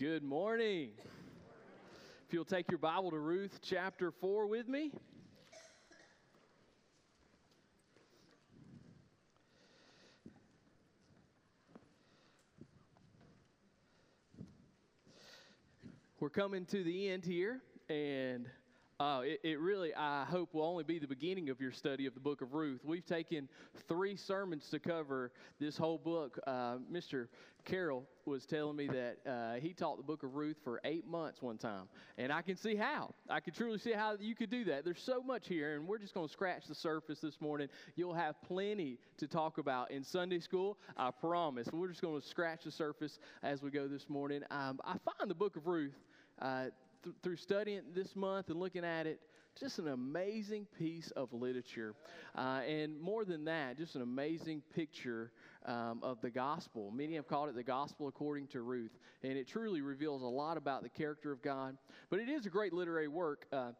Good morning. If you'll take your Bible to Ruth chapter 4 with me. We're coming to the end here, and uh, it, it, really, I hope, will only be the beginning of your study of the book of Ruth. We've taken three sermons to cover this whole book. Uh, Mr. Carroll was telling me that uh, he taught the book of Ruth for eight months one time. And I can see how. I can truly see how you could do that. There's so much here, and we're just going to scratch the surface this morning. You'll have plenty to talk about in Sunday school, I promise. We're just going to scratch the surface as we go this morning. Um, I find the book of Ruth. Uh, th- through studying this month and looking at it, just an amazing piece of literature. Uh, and more than that, just an amazing picture um, of the gospel. Many have called it the gospel according to Ruth. And it truly reveals a lot about the character of God. But it is a great literary work. Uh,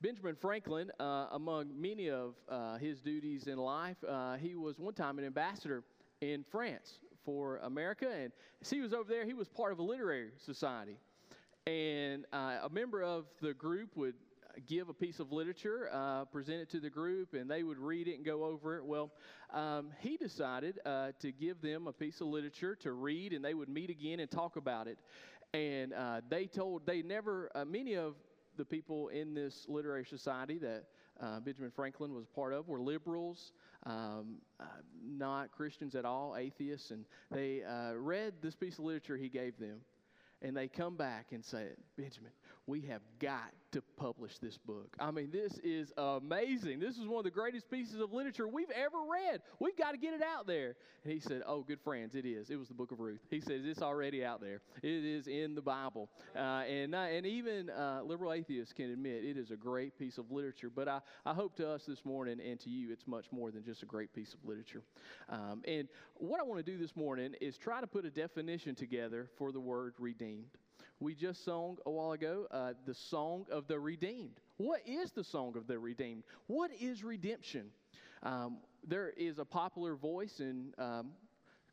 Benjamin Franklin, uh, among many of uh, his duties in life, uh, he was one time an ambassador in France for America. And as he was over there, he was part of a literary society. And uh, a member of the group would give a piece of literature, uh, present it to the group, and they would read it and go over it. Well, um, he decided uh, to give them a piece of literature to read, and they would meet again and talk about it. And uh, they told, they never, uh, many of the people in this literary society that uh, Benjamin Franklin was part of were liberals, um, uh, not Christians at all, atheists, and they read this piece of literature he gave them and they come back and say, Benjamin, we have got to publish this book. I mean, this is amazing. This is one of the greatest pieces of literature we've ever read. We've got to get it out there. And he said, Oh, good friends, it is. It was the book of Ruth. He says, It's already out there, it is in the Bible. Uh, and, and even uh, liberal atheists can admit it is a great piece of literature. But I, I hope to us this morning and to you, it's much more than just a great piece of literature. Um, and what I want to do this morning is try to put a definition together for the word redeemed. We just sung a while ago uh, the song of the redeemed. What is the song of the redeemed? What is redemption? Um, there is a popular voice in um,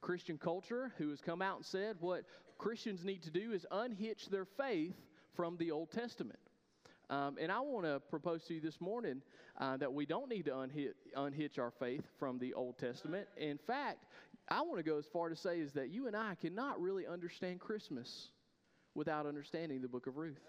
Christian culture who has come out and said what Christians need to do is unhitch their faith from the Old Testament. Um, and I want to propose to you this morning uh, that we don't need to unhitch, unhitch our faith from the Old Testament. In fact, I want to go as far to say is that you and I cannot really understand Christmas without understanding the book of Ruth.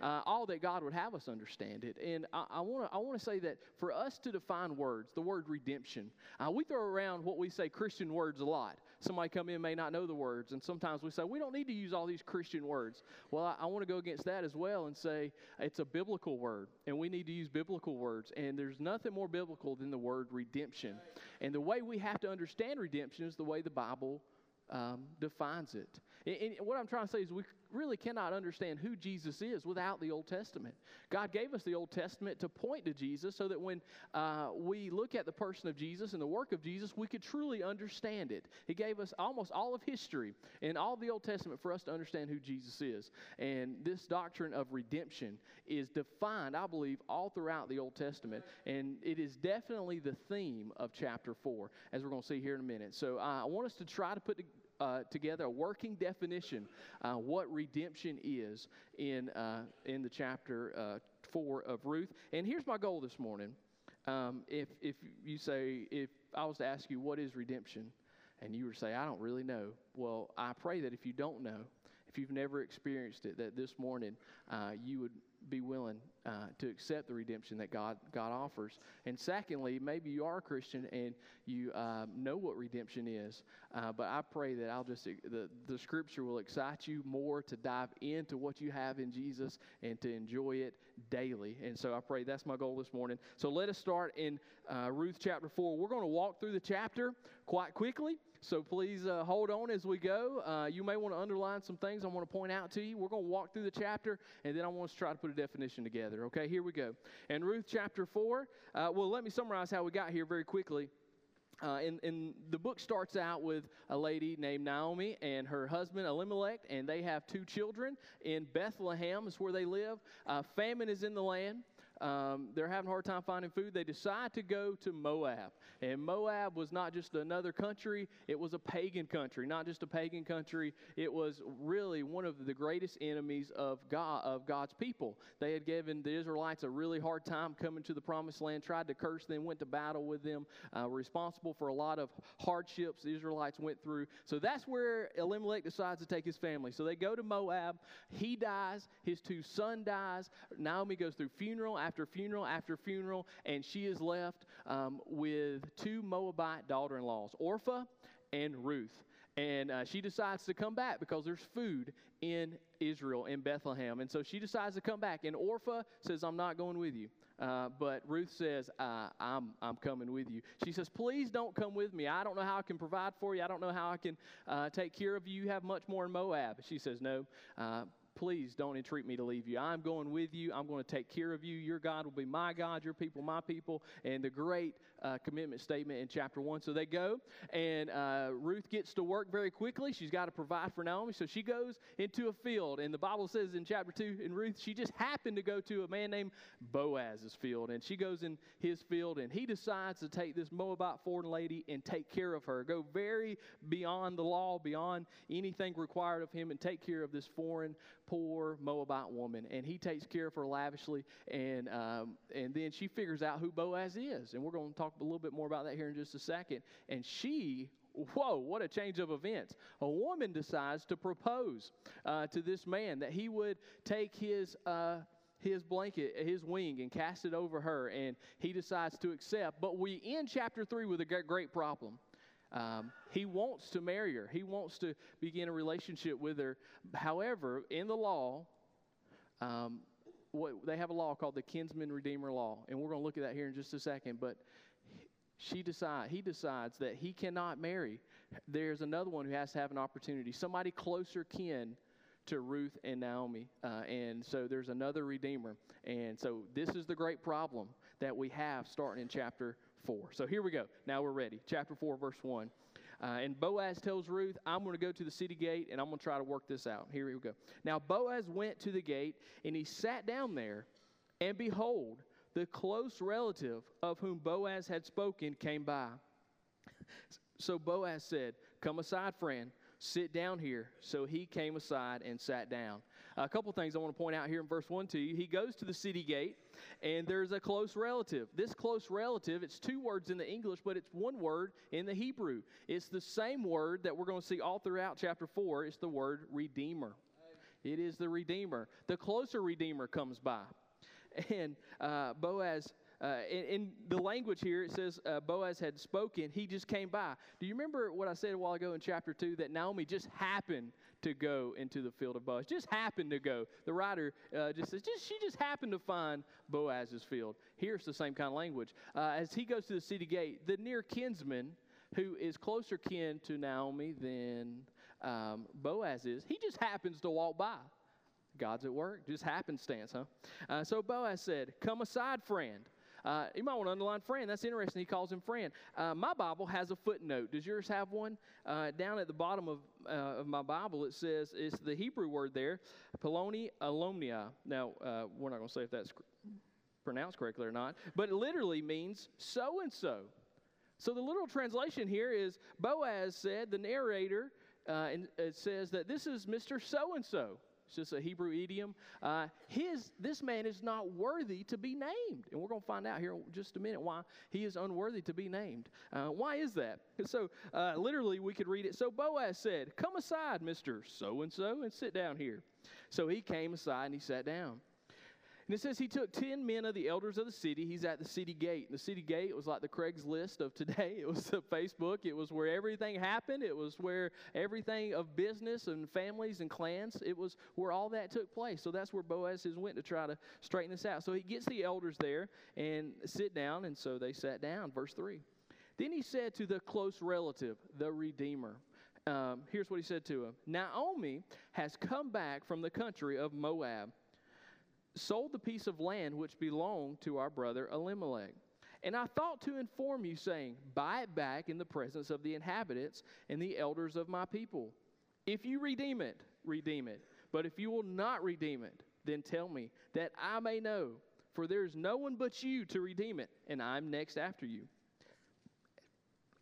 Uh, all that God would have us understand it. And I want to I want to say that for us to define words, the word redemption, uh, we throw around what we say Christian words a lot. Somebody come in may not know the words, and sometimes we say we don't need to use all these Christian words. Well, I, I want to go against that as well and say it's a biblical word, and we need to use biblical words. And there's nothing more biblical than the word redemption. And the way we have to understand redemption is the way the Bible um, defines it. And, and, what I'm trying to say is we really cannot understand who Jesus is without the Old Testament. God gave us the Old Testament to point to Jesus so that when uh, we look at the person of Jesus and the work of Jesus, we could truly understand it. He gave us almost all of history and all the Old Testament for us to understand who Jesus is. And this doctrine of redemption is defined, I believe, all throughout the Old Testament. And it is definitely the theme of chapter 4, as we're going to see here in a minute. So uh, I want us to try to put uh, together a working definition uh, what redemption is in uh, in the chapter uh, four of Ruth. And here's my goal this morning. Um, if if you say if I was to ask you what is redemption, and you were to say I don't really know, well, I pray that if you don't know, if you've never experienced it, that this morning uh, you would be willing uh, to accept the redemption that God God offers. And secondly, maybe you are a Christian and you uh, know what redemption is, uh, but I pray that I'll just the the Scripture will excite you more to dive into what you have in Jesus and to enjoy it daily. And so I pray that's my goal this morning. So let us start in uh, Ruth chapter four. We're going to walk through the chapter quite quickly. So please uh, hold on as we go. Uh, you may want to underline some things I want to point out to you. We're going to walk through the chapter, and then I want to try to put a definition together. Okay, here we go. And Ruth chapter 4, uh, well, let me summarize how we got here very quickly. Uh, and, and, the book starts out with a lady named Naomi and her husband Elimelech, and they have two children in Bethlehem, is where they live. Uh, famine is in the land. Um, they're having a hard time finding food. They decide to go to Moab. And Moab was not just another country, it was a pagan country. Not just a pagan country, it was really one of the greatest enemies of God of God's people. They had given the Israelites a really hard time coming to the promised land, tried to curse them, went to battle with them, uh, responsible for a lot of hardships the Israelites went through. So that's where Elimelech decides to take his family. So they go to Moab. He dies, his two son dies. Naomi goes through funeral after funeral after funeral, and she is left um, with two Moabite daughter in laws, Orpha and Ruth. And uh, she decides to come back because there's food in Israel, in Bethlehem. And so she decides to come back. And Orpha says, I'm not going with you. Uh, but Ruth says, uh, I'm, I'm coming with you. She says, Please don't come with me. I don't know how I can provide for you. I don't know how I can uh, take care of you. You have much more in Moab. She says, No. Please don't entreat me to leave you. I'm going with you. I'm going to take care of you. Your God will be my God, your people, my people. And the great uh, commitment statement in chapter one. So they go, and uh, Ruth gets to work very quickly. She's got to provide for Naomi. So she goes into a field. And the Bible says in chapter two, in Ruth, she just happened to go to a man named Boaz's field. And she goes in his field, and he decides to take this Moabite foreign lady and take care of her, go very beyond the law, beyond anything required of him, and take care of this foreign poor Moabite woman, and he takes care of her lavishly. And um, and then she figures out who Boaz is, and we're going to talk a little bit more about that here in just a second. And she whoa, what a change of events. A woman decides to propose uh, to this man that he would take his. Uh, his blanket, his wing, and cast it over her, and he decides to accept. But we end chapter 3 with a great problem. Um, he wants to marry her. He wants to begin a relationship with her. However, in the law, um, what, they have a law called the kinsman redeemer law, and we're going to look at that here in just a second. But she decide he decides that he cannot marry. There's another one who has to have an opportunity. Somebody closer kin to Ruth and Naomi, uh, and so there's another redeemer. And so this is the great problem that we have starting in chapter 4. So here we go. Now we're ready. Chapter 4, verse 1. Uh, and Boaz tells Ruth, I'm going to go to the city gate and I'm going to try to work this out. Here we go. Now Boaz went to the gate and he sat down there, and behold, the close relative of whom Boaz had spoken came by. So Boaz said, Come aside, friend sit down here. So he came aside and sat down. A couple things I want to point out here in verse 1 to you. He goes to the city gate, and there's a close relative. This close relative, it's two words in the English, but it's one word in the Hebrew. It's the same word that we're going to see all throughout chapter 4. It's the word redeemer. It is the redeemer. The closer redeemer comes by. And uh, Boaz uh, in, in, the language here, it says uh, Boaz had spoken. He just came by. Do you remember what I said a while ago in chapter 2 that Naomi just happened to go into the field of Boaz? Just happened to go. The writer uh, just says, just, she just happened to find Boaz's field. Here's the same kind of language. Uh, as he goes to the city gate, the near kinsman, who is closer kin to Naomi than um, Boaz is, he just happens to walk by. God's at work, just happenstance, huh? Uh, so Boaz said, Come aside, friend. Uh, you might want to underline friend. That's interesting. He calls him friend. Uh, my Bible has a footnote. Does yours have one? Uh, down at the bottom of, uh, of my Bible, it says, it's the Hebrew word there, peloni almoni. Now, uh, we're not going to say if that's pronounced correctly or not, but it literally means so and so. So the literal translation here is Boaz said, the narrator, uh, and it says that this is Mr. So and so. It's just a Hebrew idiom. Uh, his, this man is not worthy to be named. And we're going to find out here in just a minute why he is unworthy to be named. Uh, why is that? So, uh, literally, we could read it. So Boaz said, Come aside, Mr. So and so, and sit down here. So he came aside and he sat down. And it says he took 10 men of the elders of the city. He's at the city gate. And the city gate was like the Craigslist of today. It was the Facebook. It was where everything happened. It was where everything of business and families and clans, it was where all that took place. So that's where Boaz has went to try to straighten this out. So he gets the elders there and sit down. And so they sat down. Verse 3. Then he said to the close relative, the Redeemer, um, here's what he said to him Naomi has come back from the country of Moab sold the piece of land which belonged to our brother Elimelech. And I thought to inform you, saying, Buy it back in the presence of the inhabitants and the elders of my people. If you redeem it, redeem it. But if you will not redeem it, then tell me, that I may know for there is no one but you to redeem it, and I'm next after you.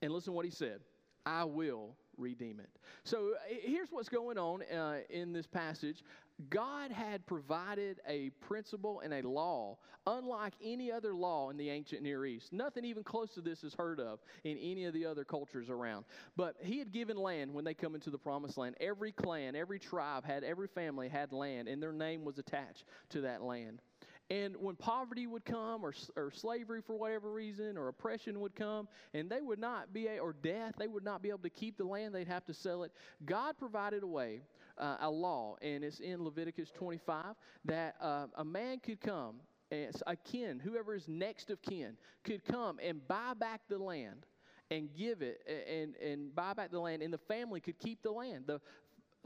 And listen what he said I will redeem it. So here's what's going on uh, in this passage. God had provided a principle and a law unlike any other law in the ancient Near East. Nothing even close to this is heard of in any of the other cultures around. But He had given land when they come into the promised land. Every clan, every tribe had, every family had land, and their name was attached to that land. And when poverty would come, or, or slavery for whatever reason, or oppression would come, and they would not be, a, or death, they would not be able to keep the land, they'd have to sell it. God provided a way, uh, a law, and it's in Leviticus 25, that uh, a man could come, and a kin, whoever is next of kin, could come and buy back the land and give it and, and buy back the land, and the family could keep the land. The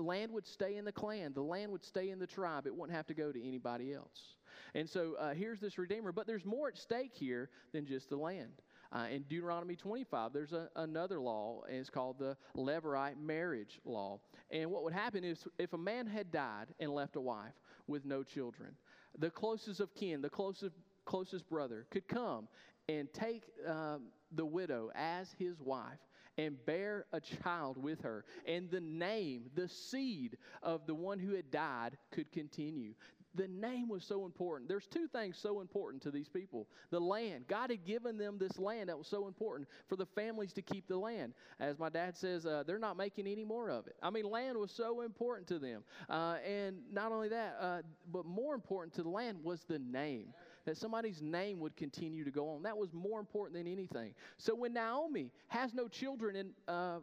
land would stay in the clan, the land would stay in the tribe. It wouldn't have to go to anybody else. And so uh, here's this Redeemer, but there's more at stake here than just the land. Uh, in Deuteronomy 25, there's a, another law, and it's called the Levirate marriage law. And what would happen is if a man had died and left a wife with no children, the closest of kin, the closest, closest brother, could come and take um, the widow as his wife and bear a child with her. And the name, the seed of the one who had died could continue. The name was so important. There's two things so important to these people the land. God had given them this land that was so important for the families to keep the land. As my dad says, uh, they're not making any more of it. I mean, land was so important to them. Uh, and not only that, uh, but more important to the land was the name that somebody's name would continue to go on. That was more important than anything. So when Naomi has no children in, uh,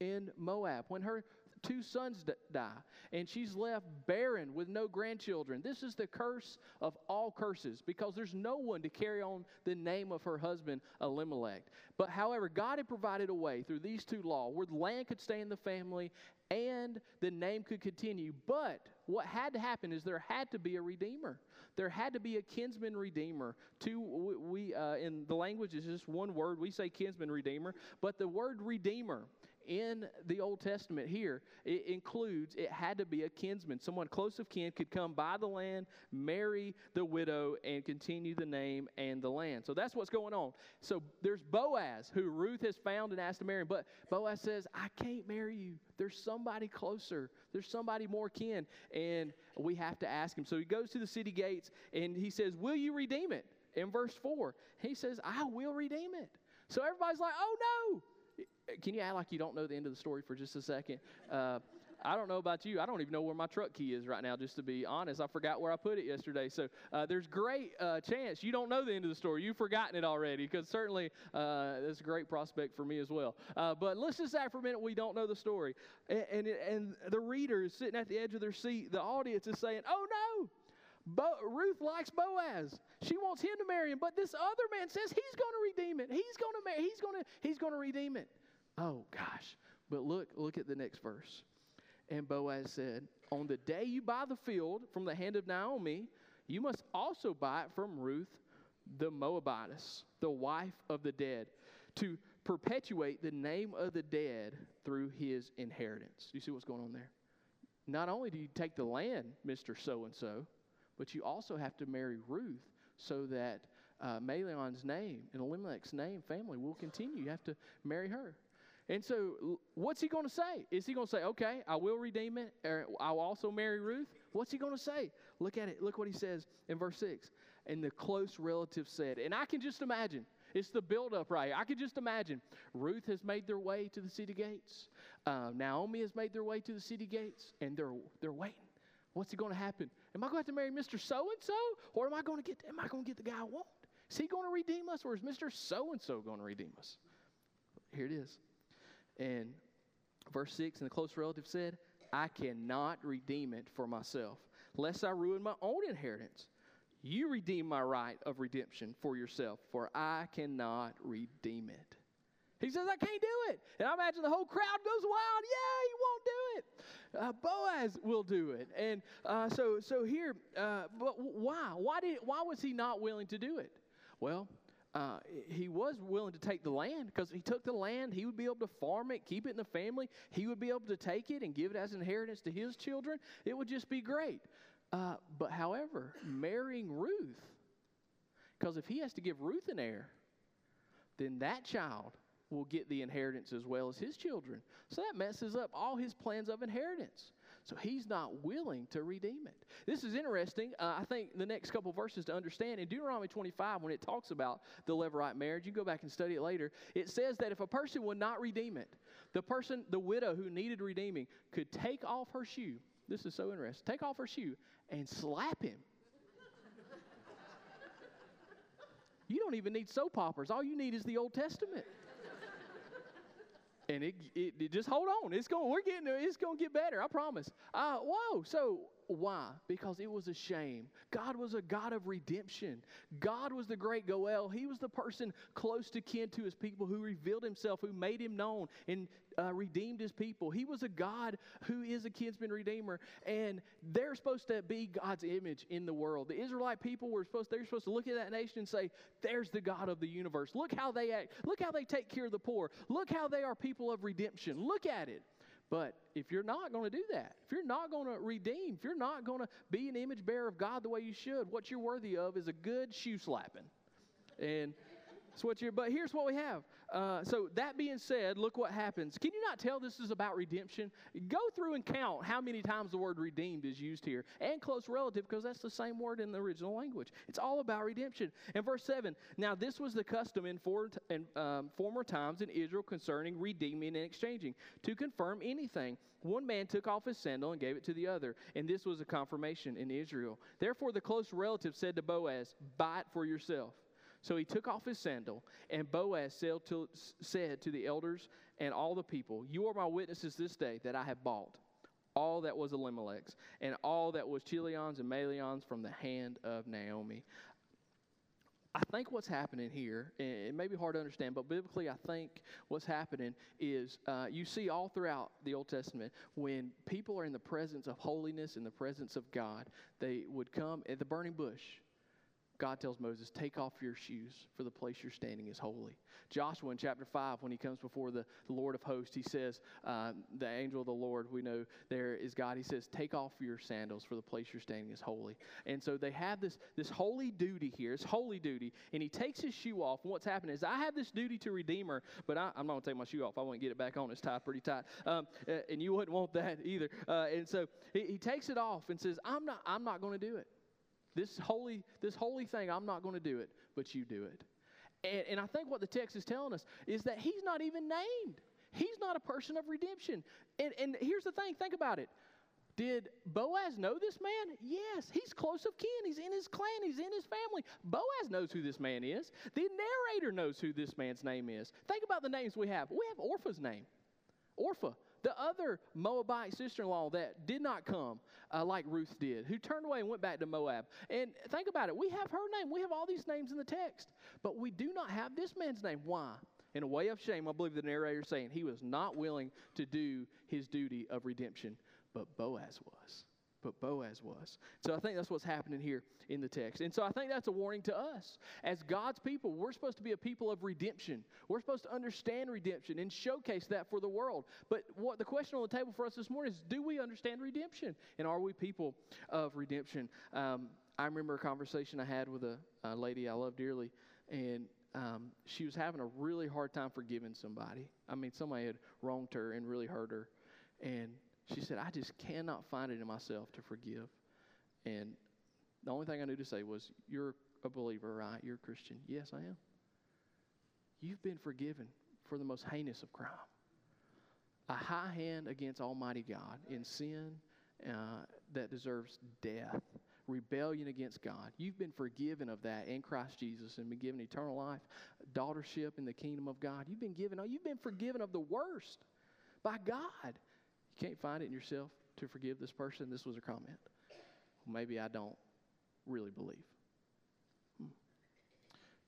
in Moab, when her two sons die, and she's left barren with no grandchildren. This is the curse of all curses because there's no one to carry on the name of her husband Elimelech. But however, God had provided a way through these two laws where land could stay in the family and the name could continue. But what had to happen is there had to be a redeemer. There had to be a kinsman redeemer. Two, we uh, in the language is just one word. We say kinsman redeemer, but the word redeemer in the Old Testament here, it includes it had to be a kinsman. Someone close of kin could come buy the land, marry the widow, and continue the name and the land. So that's what's going on. So there's Boaz, who Ruth has found and asked to marry. Him. But Boaz says, I can't marry you. There's somebody closer, there's somebody more kin. And we have to ask him. So he goes to the city gates and he says, Will you redeem it? In verse 4, he says, I will redeem it. So everybody's like, Oh no, can you act like you don't know the end of the story for just a second? Uh, I don't know about you. I don't even know where my truck key is right now, just to be honest. I forgot where I put it yesterday. So uh, there's great uh, chance you don't know the end of the story. You've forgotten it already, because certainly uh, that's a great prospect for me as well. Uh, but let's just act for a minute we don't know the story. And, and, and the reader is sitting at the edge of their seat. The audience is saying, oh no, Bo- Ruth likes Boaz. She wants him to marry him, but this other man says he's going to redeem it. He's going to marry. He's going to. He's going to redeem it. Oh gosh! But look, look at the next verse. And Boaz said, "On the day you buy the field from the hand of Naomi, you must also buy it from Ruth, the Moabitess, the wife of the dead, to perpetuate the name of the dead through his inheritance." You see what's going on there? Not only do you take the land, Mister So and So but you also have to marry Ruth so that uh, name and Elimelech's name, family, will continue. You have to marry her. And so, what's he going to say? Is he going to say, okay, I will redeem it, or I'll also marry Ruth? What's he going to say? Look at it. Look what he says in verse 6. And the close relative said, and I can just imagine, it's the buildup right here. I can just imagine Ruth has made their way to the city gates. Uh, Naomi has made their way to the city gates, and they're, they're waiting. What's going to happen? Am I going to have to marry Mr. So and so, or am I going to get? Am I going to get the guy I want? Is he going to redeem us, or is Mr. So and so going to redeem us? Here it is. And verse six, and the close relative said, "I cannot redeem it for myself, lest I ruin my own inheritance. You redeem my right of redemption for yourself, for I cannot redeem it." He says, I can't do it. And I imagine the whole crowd goes wild. Yeah, he won't do it. Uh, Boaz will do it. And uh, so, so here, uh, but why? Why, did, why was he not willing to do it? Well, uh, he was willing to take the land because he took the land. He would be able to farm it, keep it in the family. He would be able to take it and give it as inheritance to his children. It would just be great. Uh, but however, marrying Ruth, because if he has to give Ruth an heir, then that child will get the inheritance as well as his children. So that messes up all his plans of inheritance. So he's not willing to redeem it. This is interesting. Uh, I think the next couple verses to understand in Deuteronomy 25, when it talks about the Levirate marriage, you go back and study it later. It says that if a person would not redeem it, the person, the widow who needed redeeming, could take off her shoe. This is so interesting. Take off her shoe and slap him. you don't even need soap operas. All you need is the Old Testament and it, it, it, just hold on. It's going. We're getting. It's going to get better. I promise. Uh, whoa. So why? Because it was a shame. God was a God of redemption. God was the great Goel. He was the person close to kin to his people who revealed himself, who made him known and uh, redeemed his people. He was a God who is a kinsman redeemer, and they're supposed to be God's image in the world. The Israelite people were supposed they're supposed to look at that nation and say, "There's the God of the universe. Look how they act. Look how they take care of the poor. Look how they are people of redemption. Look at it." But if you're not going to do that, if you're not going to redeem, if you're not going to be an image bearer of God the way you should, what you're worthy of is a good shoe slapping. And what you're, but here's what we have. Uh, so, that being said, look what happens. Can you not tell this is about redemption? Go through and count how many times the word redeemed is used here and close relative because that's the same word in the original language. It's all about redemption. And verse 7 Now, this was the custom in, for, in um, former times in Israel concerning redeeming and exchanging. To confirm anything, one man took off his sandal and gave it to the other, and this was a confirmation in Israel. Therefore, the close relative said to Boaz, Buy it for yourself. So he took off his sandal, and Boaz to, said to the elders and all the people, You are my witnesses this day that I have bought all that was Elimelech's, and all that was Chilion's and Mahlon's from the hand of Naomi. I think what's happening here, and it may be hard to understand, but biblically, I think what's happening is uh, you see all throughout the Old Testament when people are in the presence of holiness, in the presence of God, they would come at the burning bush God tells Moses, Take off your shoes, for the place you're standing is holy. Joshua in chapter 5, when he comes before the, the Lord of hosts, he says, uh, The angel of the Lord, we know there is God. He says, Take off your sandals, for the place you're standing is holy. And so they have this, this holy duty here. It's holy duty. And he takes his shoe off. And what's happening is, I have this duty to redeem her, but I, am not going to take my shoe off. I want to get it back on. It's tied pretty tight. Um, and you wouldn't want that either. Uh, and so he, he takes it off and says, I'm not, I'm not going to do it. This holy, this holy thing, I'm not going to do it, but you do it. And, and I think what the text is telling us is that he's not even named. He's not a person of redemption. And, and here's the thing think about it. Did Boaz know this man? Yes, he's close of kin. He's in his clan, he's in his family. Boaz knows who this man is. The narrator knows who this man's name is. Think about the names we have. We have Orpha's name. Orpah. The other Moabite sister in law that did not come uh, like Ruth did, who turned away and went back to Moab. And think about it. We have her name. We have all these names in the text, but we do not have this man's name. Why? In a way of shame, I believe the narrator is saying he was not willing to do his duty of redemption, but Boaz was but Boaz was. So I think that's what's happening here in the text. And so I think that's a warning to us. As God's people, we're supposed to be a people of redemption. We're supposed to understand redemption and showcase that for the world. But what the question on the table for us this morning is do we understand redemption? And are we people of redemption? Um, I remember a conversation I had with a, a lady I love dearly, and um, she was having a really hard time forgiving somebody. I mean, somebody had wronged her and really hurt her. And she said, I just cannot find it in myself to forgive. And the only thing I knew to say was, You're a believer, right? You're a Christian. Yes, I am. You've been forgiven for the most heinous of crime. A high hand against Almighty God in sin uh, that deserves death, rebellion against God. You've been forgiven of that in Christ Jesus and been given eternal life, daughtership in the kingdom of God. You've been given, you've been forgiven of the worst by God. You can't find it in yourself to forgive this person. This was a comment. Maybe I don't really believe. Hmm.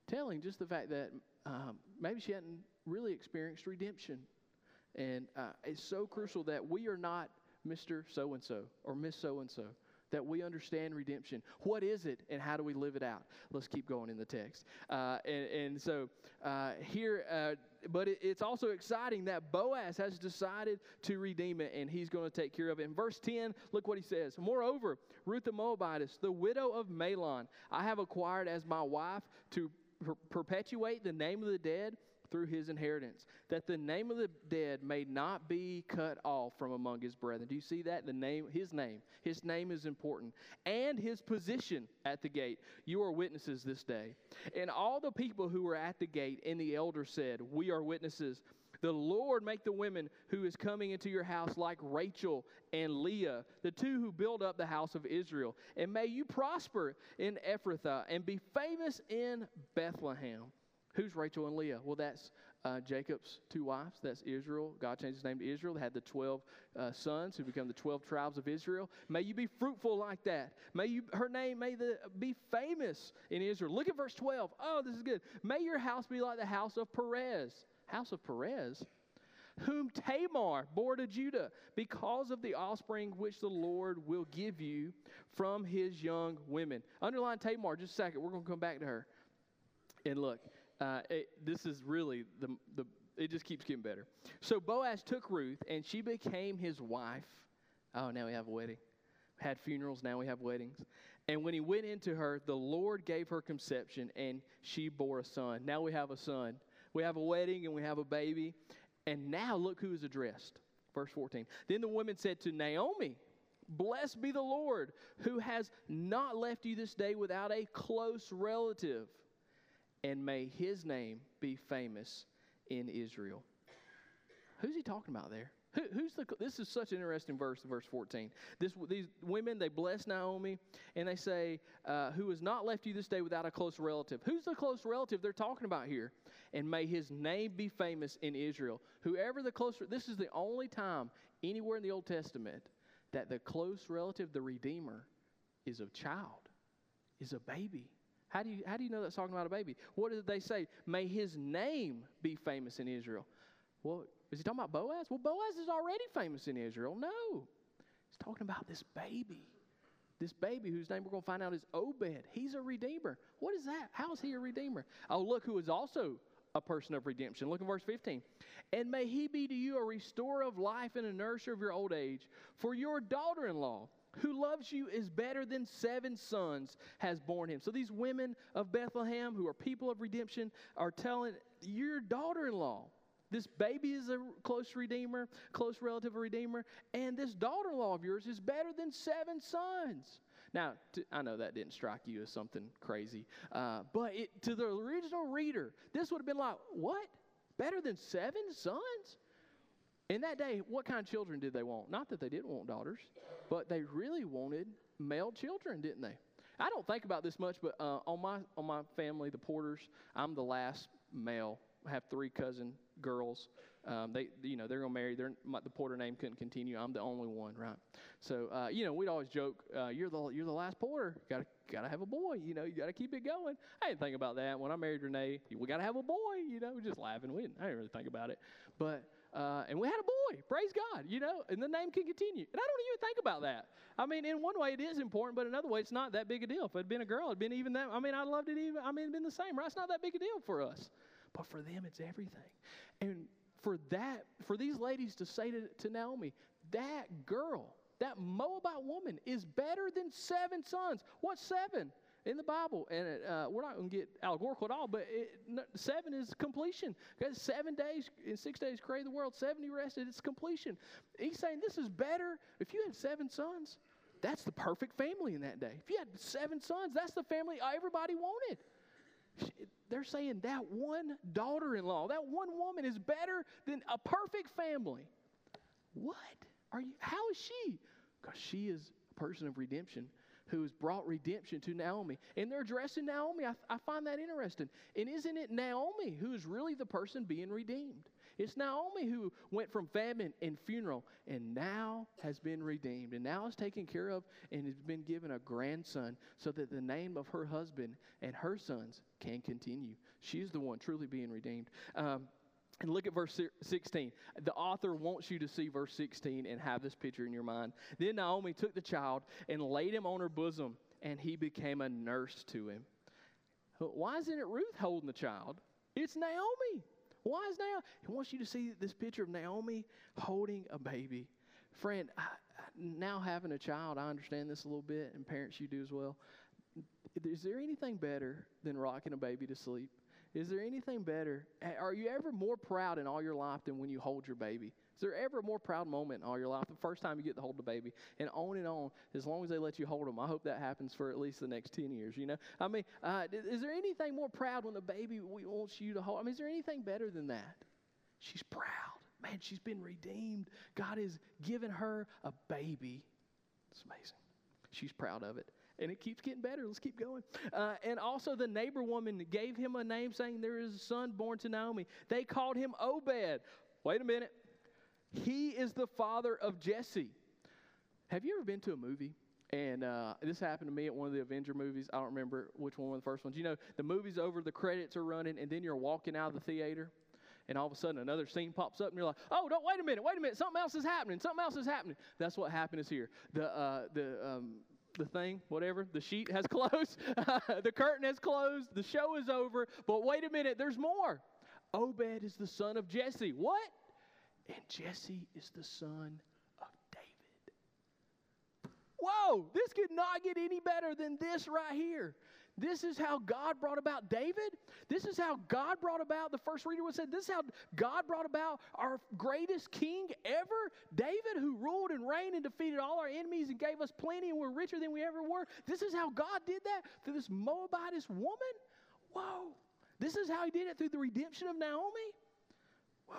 Telling just the fact that um, maybe she hadn't really experienced redemption. And uh, it's so crucial that we are not Mr. So and so or Miss So and so. that we understand redemption. What is it, and how do we live it out? Let's keep going in the text. Uh, and, and, so uh, here, uh, but it, it's also exciting that Boaz has decided to redeem it, and he's going to take care of it. In verse 10, look what he says. Moreover, Ruth the Moabitess, the widow of Mahlon, I have acquired as my wife to per- perpetuate the name of the dead through his inheritance, that the name of the dead may not be cut off from among his brethren. Do you see that? The name, his name. His name is important. And his position at the gate. You are witnesses this day. And all the people who were at the gate and the elders said, We are witnesses. The Lord make the women who is coming into your house like Rachel and Leah, the two who build up the house of Israel. And may you prosper in Ephrathah and be famous in Bethlehem. Who's Rachel and Leah? Well, that's uh, Jacob's two wives. That's Israel. God changed his name to Israel. They had the 12 uh, sons who become the 12 tribes of Israel. May you be fruitful like that. May you, her name may the, be famous in Israel. Look at verse 12. Oh, this is good. May your house be like the house of Perez. House of Perez? Whom Tamar bore to Judah because of the offspring which the Lord will give you from his young women. Underline Tamar just a second. We're going to come back to her. And look, uh, it, this is really the, the, it just keeps getting better. So Boaz took Ruth, and she became his wife. Oh, now we have a wedding. Had funerals, now we have weddings. And when he went into her, the Lord gave her conception, and she bore a son. Now we have a son. We have a wedding, and we have a baby. And now look who is addressed. Verse 14. Then the woman said to Naomi, Blessed be the Lord, who has not left you this day without a close relative and may his name be famous in Israel. Who's he talking about there? Who, who's the? This is such an interesting verse, verse 14. This, these women they bless Naomi, and they say, uh, "Who has not left you this day without a close relative?" Who's the close relative they're talking about here? And may his name be famous in Israel. Whoever the close. This is the only time anywhere in the Old Testament that the close relative, the Redeemer, is a child, is a baby. How do you, how do you know that's talking about a baby? What did they say? May his name be famous in Israel. Well, is he talking about Boaz? Well, Boaz is already famous in Israel. No. He's talking about this baby. This baby whose name we're going to find out is Obed. He's a redeemer. What is that? How is he a redeemer? Oh, look who is also a person of redemption. Look in verse 15. And may he be to you a restorer of life and a nourisher of your old age. For your daughter in law, who loves you is better than seven sons has borne him. So these women of Bethlehem, who are people of redemption, are telling your daughter in law, this baby is a close redeemer, close relative of redeemer, and this daughter in law of yours is better than seven sons. Now, to, I know that didn't strike you as something crazy, uh, but it, to the original reader, this would have been like, what? Better than seven sons? In that day, what kind of children did they want? Not that they didn't want daughters, but they really wanted male children, didn't they? I don't think about this much, but uh, on my on my family, the Porters, I'm the last male. I have three cousin girls. Um, they, you know, they're gonna marry. They're, my, the Porter name couldn't continue. I'm the only one, right? So, uh, you know, we'd always joke, uh, "You're the you're the last Porter. Got to got to have a boy. You know, you got to keep it going." I didn't think about that when I married Renee. We got to have a boy. You know, just laughing. We didn't, I didn't really think about it, but uh, and we had a boy. Praise God, you know, and the name can continue. And I don't even think about that. I mean, in one way it is important, but another way it's not that big a deal. If it had been a girl, it'd been even that. I mean, I loved it even. I mean, it'd been the same, right? It's not that big a deal for us, but for them, it's everything. And for that, for these ladies to say to, to Naomi, that girl, that Moabite woman, is better than seven sons. What seven? In the Bible. And it, uh, we're not going to get allegorical at all, but it, seven is completion. Because seven days, in six days, created the world. Seven he rested, it's completion. He's saying this is better. If you had seven sons, that's the perfect family in that day. If you had seven sons, that's the family everybody wanted. They're saying that one daughter in law, that one woman is better than a perfect family. What? Are you, how is she? Because she is a person of redemption who has brought redemption to Naomi. And they're addressing Naomi. I, I find that interesting. And isn't it Naomi who is really the person being redeemed? It's Naomi who went from famine and funeral and now has been redeemed and now is taken care of and has been given a grandson so that the name of her husband and her sons can continue. She's the one truly being redeemed. Um, And look at verse 16. The author wants you to see verse 16 and have this picture in your mind. Then Naomi took the child and laid him on her bosom, and he became a nurse to him. Why isn't it Ruth holding the child? It's Naomi. Why is Naomi? He wants you to see this picture of Naomi holding a baby. Friend, I, now having a child, I understand this a little bit, and parents, you do as well. Is there anything better than rocking a baby to sleep? Is there anything better? Are you ever more proud in all your life than when you hold your baby? Is there ever a more proud moment in all your life? The first time you get to hold the baby, and on and on, as long as they let you hold them. I hope that happens for at least the next 10 years, you know? I mean, uh, is there anything more proud when the baby wants you to hold? I mean, is there anything better than that? She's proud. Man, she's been redeemed. God has given her a baby. It's amazing. She's proud of it and it keeps getting better. Let's keep going. Uh, and also, the neighbor woman gave him a name, saying, There is a son born to Naomi. They called him Obed. Wait a minute. He is the father of Jesse. Have you ever been to a movie? And uh, this happened to me at one of the Avenger movies. I don't remember which one was the first ones. You know, the movie's over, the credits are running, and then you're walking out of the theater, and all of a sudden another scene pops up, and you're like, "Oh, don't wait a minute, wait a minute, something else is happening, something else is happening." That's what happened is here. The uh, the um, the thing, whatever, the sheet has closed, the curtain has closed, the show is over. But wait a minute, there's more. Obed is the son of Jesse. What? And Jesse is the son of David. Whoa, this could not get any better than this right here. This is how God brought about David. This is how God brought about, the first reader would say, this is how God brought about our greatest king ever, David, who ruled and reigned and defeated all our enemies and gave us plenty and we're richer than we ever were. This is how God did that through this Moabitess woman. Whoa. This is how he did it through the redemption of Naomi. Whoa.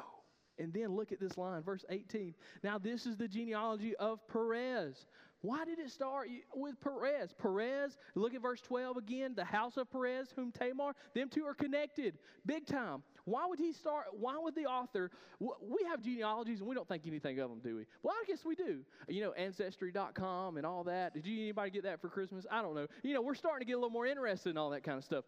And then look at this line, verse 18. Now, this is the genealogy of Perez. Why did it start with Perez? Perez, look at verse 12 again, the house of Perez, whom Tamar, them two are connected big time. Why would he start? Why would the author? We have genealogies and we don't think anything of them, do we? Well, I guess we do. You know, Ancestry.com and all that. Did you anybody get that for Christmas? I don't know. You know, we're starting to get a little more interested in all that kind of stuff.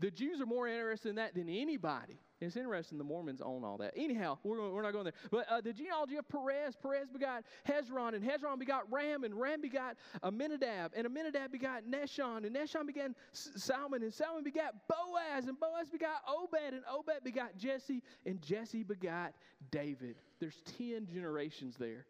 The Jews are more interested in that than anybody. It's interesting the Mormons own all that. Anyhow, we're, we're not going there. But uh, the genealogy of Perez, Perez begot Hezron, and Hezron begot Ram, and Ram begot Amminadab, and Amminadab begot Nahshon, and Nahshon begat Salmon, and Salmon begot Boaz, and Boaz begot Obed, and Obed begot Jesse, and Jesse begot David. There's 10 generations there.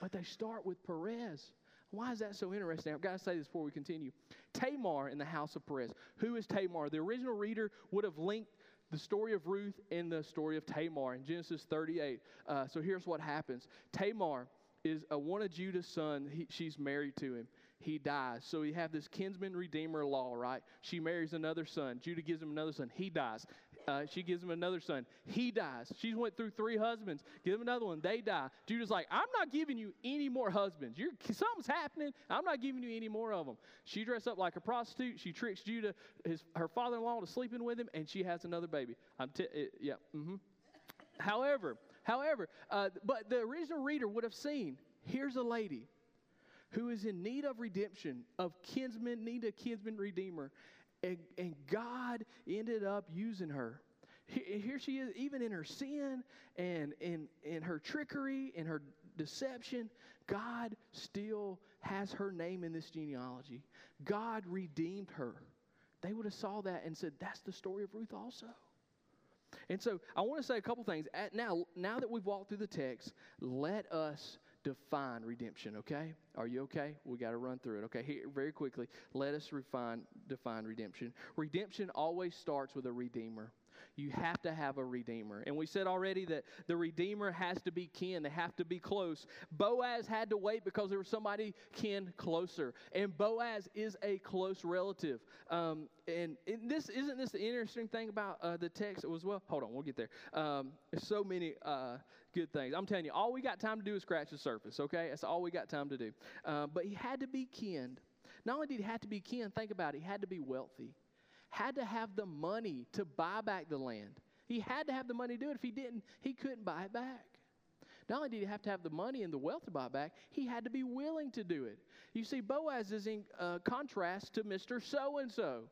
But they start with Perez. Why is that so interesting? I've got to say this before we continue. Tamar in the house of Perez. Who is Tamar? The original reader would have linked the story of Ruth and the story of Tamar in Genesis 38. Uh, so here's what happens Tamar is a, one of Judah's son. He, she's married to him. He dies. So you have this kinsman redeemer law, right? She marries another son. Judah gives him another son. He dies. Uh, she gives him another son. He dies. She's went through three husbands. Give him another one. They die. Judah's like, I'm not giving you any more husbands. You're, something's happening. I'm not giving you any more of them. She dressed up like a prostitute. She tricks Judah, his, her father-in-law, to sleeping with him, and she has another baby. I'm t- it, yeah. Mm-hmm. however, however, uh, but the original reader would have seen. Here's a lady who is in need of redemption, of kinsman, need a kinsman redeemer. And, and God ended up using her. Here she is, even in her sin and in, in her trickery and her deception, God still has her name in this genealogy. God redeemed her. They would have saw that and said, that's the story of Ruth also. And so I want to say a couple things. At now, now that we've walked through the text, let us define redemption, okay? Are you okay? We got to run through it, okay? Here, very quickly, let us refine, define redemption. Redemption always starts with a redeemer. You have to have a redeemer. And we said already that the redeemer has to be kin, they have to be close. Boaz had to wait because there was somebody kin closer. And Boaz is a close relative. Um, and, and, this isn't this the interesting thing about uh, the text as well? Hold on, we'll get there. Um, so many uh, good things. I'm telling you, all we got time to do is scratch the surface, okay? That's all we got time to do. Uh, but he had to be kin. Not only did he have to be kin, think about it, he had to be wealthy had to have the money to buy back the land. He had to have the money to do it. If he didn't, he couldn't buy it back. Not only did he have to have the money and the wealth to buy back, he had to be willing to do it. You see, Boaz is in uh, contrast to Mr. So and so.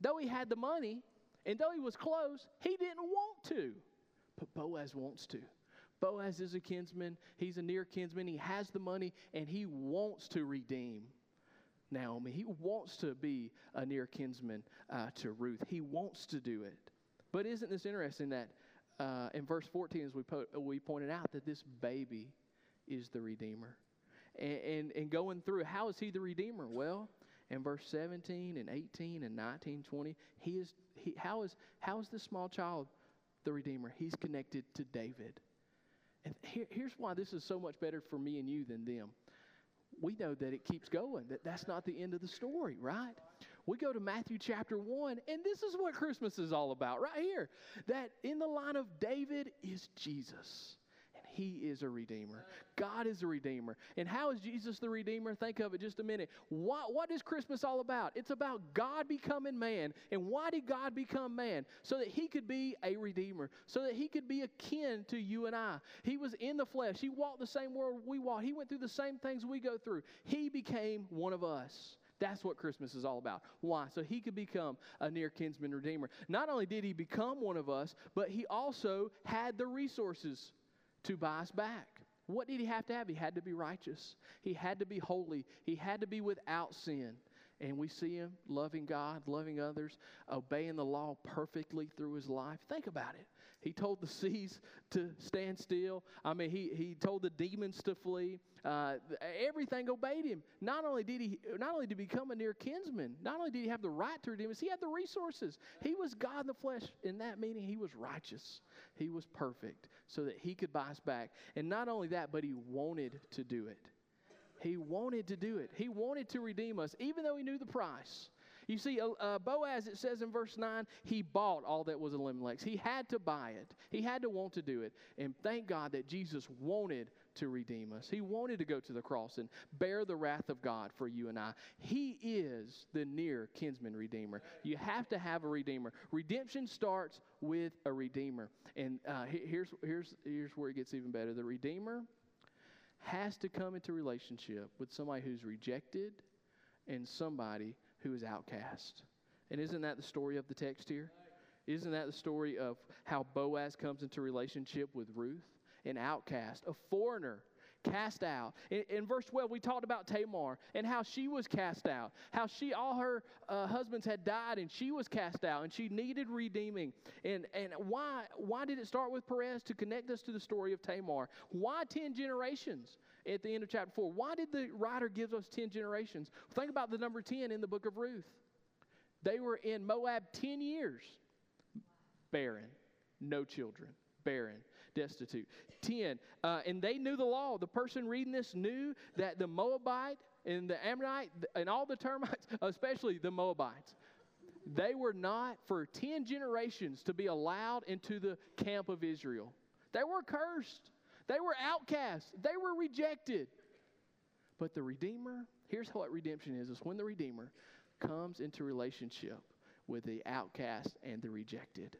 Though he had the money and though he was close, he didn't want to. but Boaz wants to. Boaz is a kinsman, he's a near kinsman, he has the money, and he wants to redeem Naomi. He wants to be a near kinsman uh, to Ruth, he wants to do it. But isn't this interesting that uh, in verse 14, as we, po- we pointed out, that this baby is the Redeemer? And, and, and going through, how is he the Redeemer? Well, in verse 17 and 18 and 19, 20, he is, he, how, is, how is this small child the Redeemer? He's connected to David. And here, here's why this is so much better for me and you than them. We know that it keeps going, that that's not the end of the story, right? We go to Matthew chapter 1, and this is what Christmas is all about right here. That in the line of David is Jesus. He is a redeemer. God is a redeemer. And how is Jesus the redeemer? Think of it just a minute. What, what is Christmas all about? It's about God becoming man. And why did God become man? So that he could be a redeemer, so that he could be akin to you and I. He was in the flesh, he walked the same world we walk, he went through the same things we go through. He became one of us. That's what Christmas is all about. Why? So he could become a near kinsman redeemer. Not only did he become one of us, but he also had the resources to buy us back. What did he have to have? He had to be righteous. He had to be holy. He had to be without sin. And we see him loving God, loving others, obeying the law perfectly through his life. Think about it. He told the seas to stand still. I mean, he, he told the demons to flee. Uh, everything obeyed him. Not only did he not only did he become a near kinsman, not only did he have the right to redeem us, he had the resources. He was God in the flesh. In that meaning, he was righteous. He was perfect, so that he could buy us back. And not only that, but he wanted to do it. He wanted to do it. He wanted to redeem us, even though he knew the price. You see, uh, uh, Boaz, it says in verse 9, he bought all that was Elimelech's. He had to buy it, he had to want to do it. And thank God that Jesus wanted to redeem us. He wanted to go to the cross and bear the wrath of God for you and I. He is the near kinsman redeemer. You have to have a redeemer. Redemption starts with a redeemer. And uh, here's, here's, here's where it gets even better the redeemer has to come into relationship with somebody who's rejected and somebody who is outcast. And isn't that the story of the text here? Isn't that the story of how Boaz comes into relationship with Ruth? An outcast, a foreigner, cast out. In, in, verse 12, we talked about Tamar and how she was cast out, how she, all her uh, husbands had died and she was cast out and she needed redeeming. And, and why, why did it start with Perez to connect us to the story of Tamar? Why 10 generations? At the end of chapter 4. Why did the writer give us 10 generations? Think about the number 10 in the book of Ruth. They were in Moab 10 years, barren, no children, barren, destitute. 10, uh, and they knew the law. The person reading this knew that the Moabite and the Ammonite and all the termites, especially the Moabites, they were not for 10 generations to be allowed into the camp of Israel. They were cursed. They were outcasts, they were rejected. But the Redeemer, here's what redemption is, is when the Redeemer comes into relationship with the outcast and the rejected.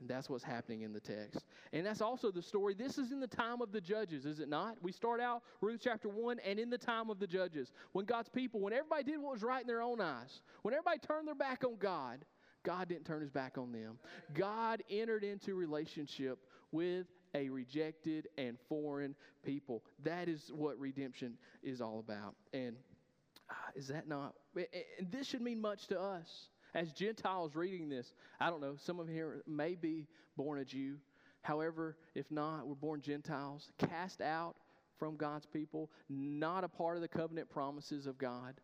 And that's what's happening in the text. And that's also the story. This is in the time of the judges, is it not? We start out Ruth chapter 1 and in the time of the judges. When God's people, when everybody did what was right in their own eyes, when everybody turned their back on God, God didn't turn his back on them. God entered into relationship with a rejected and foreign people. That is what redemption is all about. And uh, is that not? And this should mean much to us. As Gentiles reading this, I don't know, some of here may be born a Jew. However, if not, we're born Gentiles, cast out from God's people, not a part of the covenant promises of God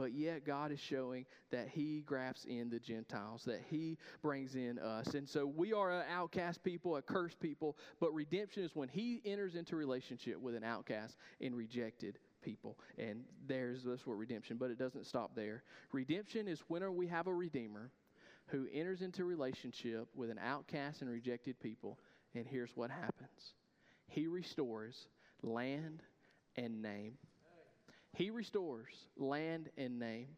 but yet God is showing that He grafts in the Gentiles, that He brings in us. And so we are an outcast people, a cursed people, but redemption is when He enters into relationship with an outcast and rejected people. And there's this word redemption, but it doesn't stop there. Redemption is when we have a redeemer who enters into relationship with an outcast and rejected people. And here's what happens He restores land and name. He restores land and name.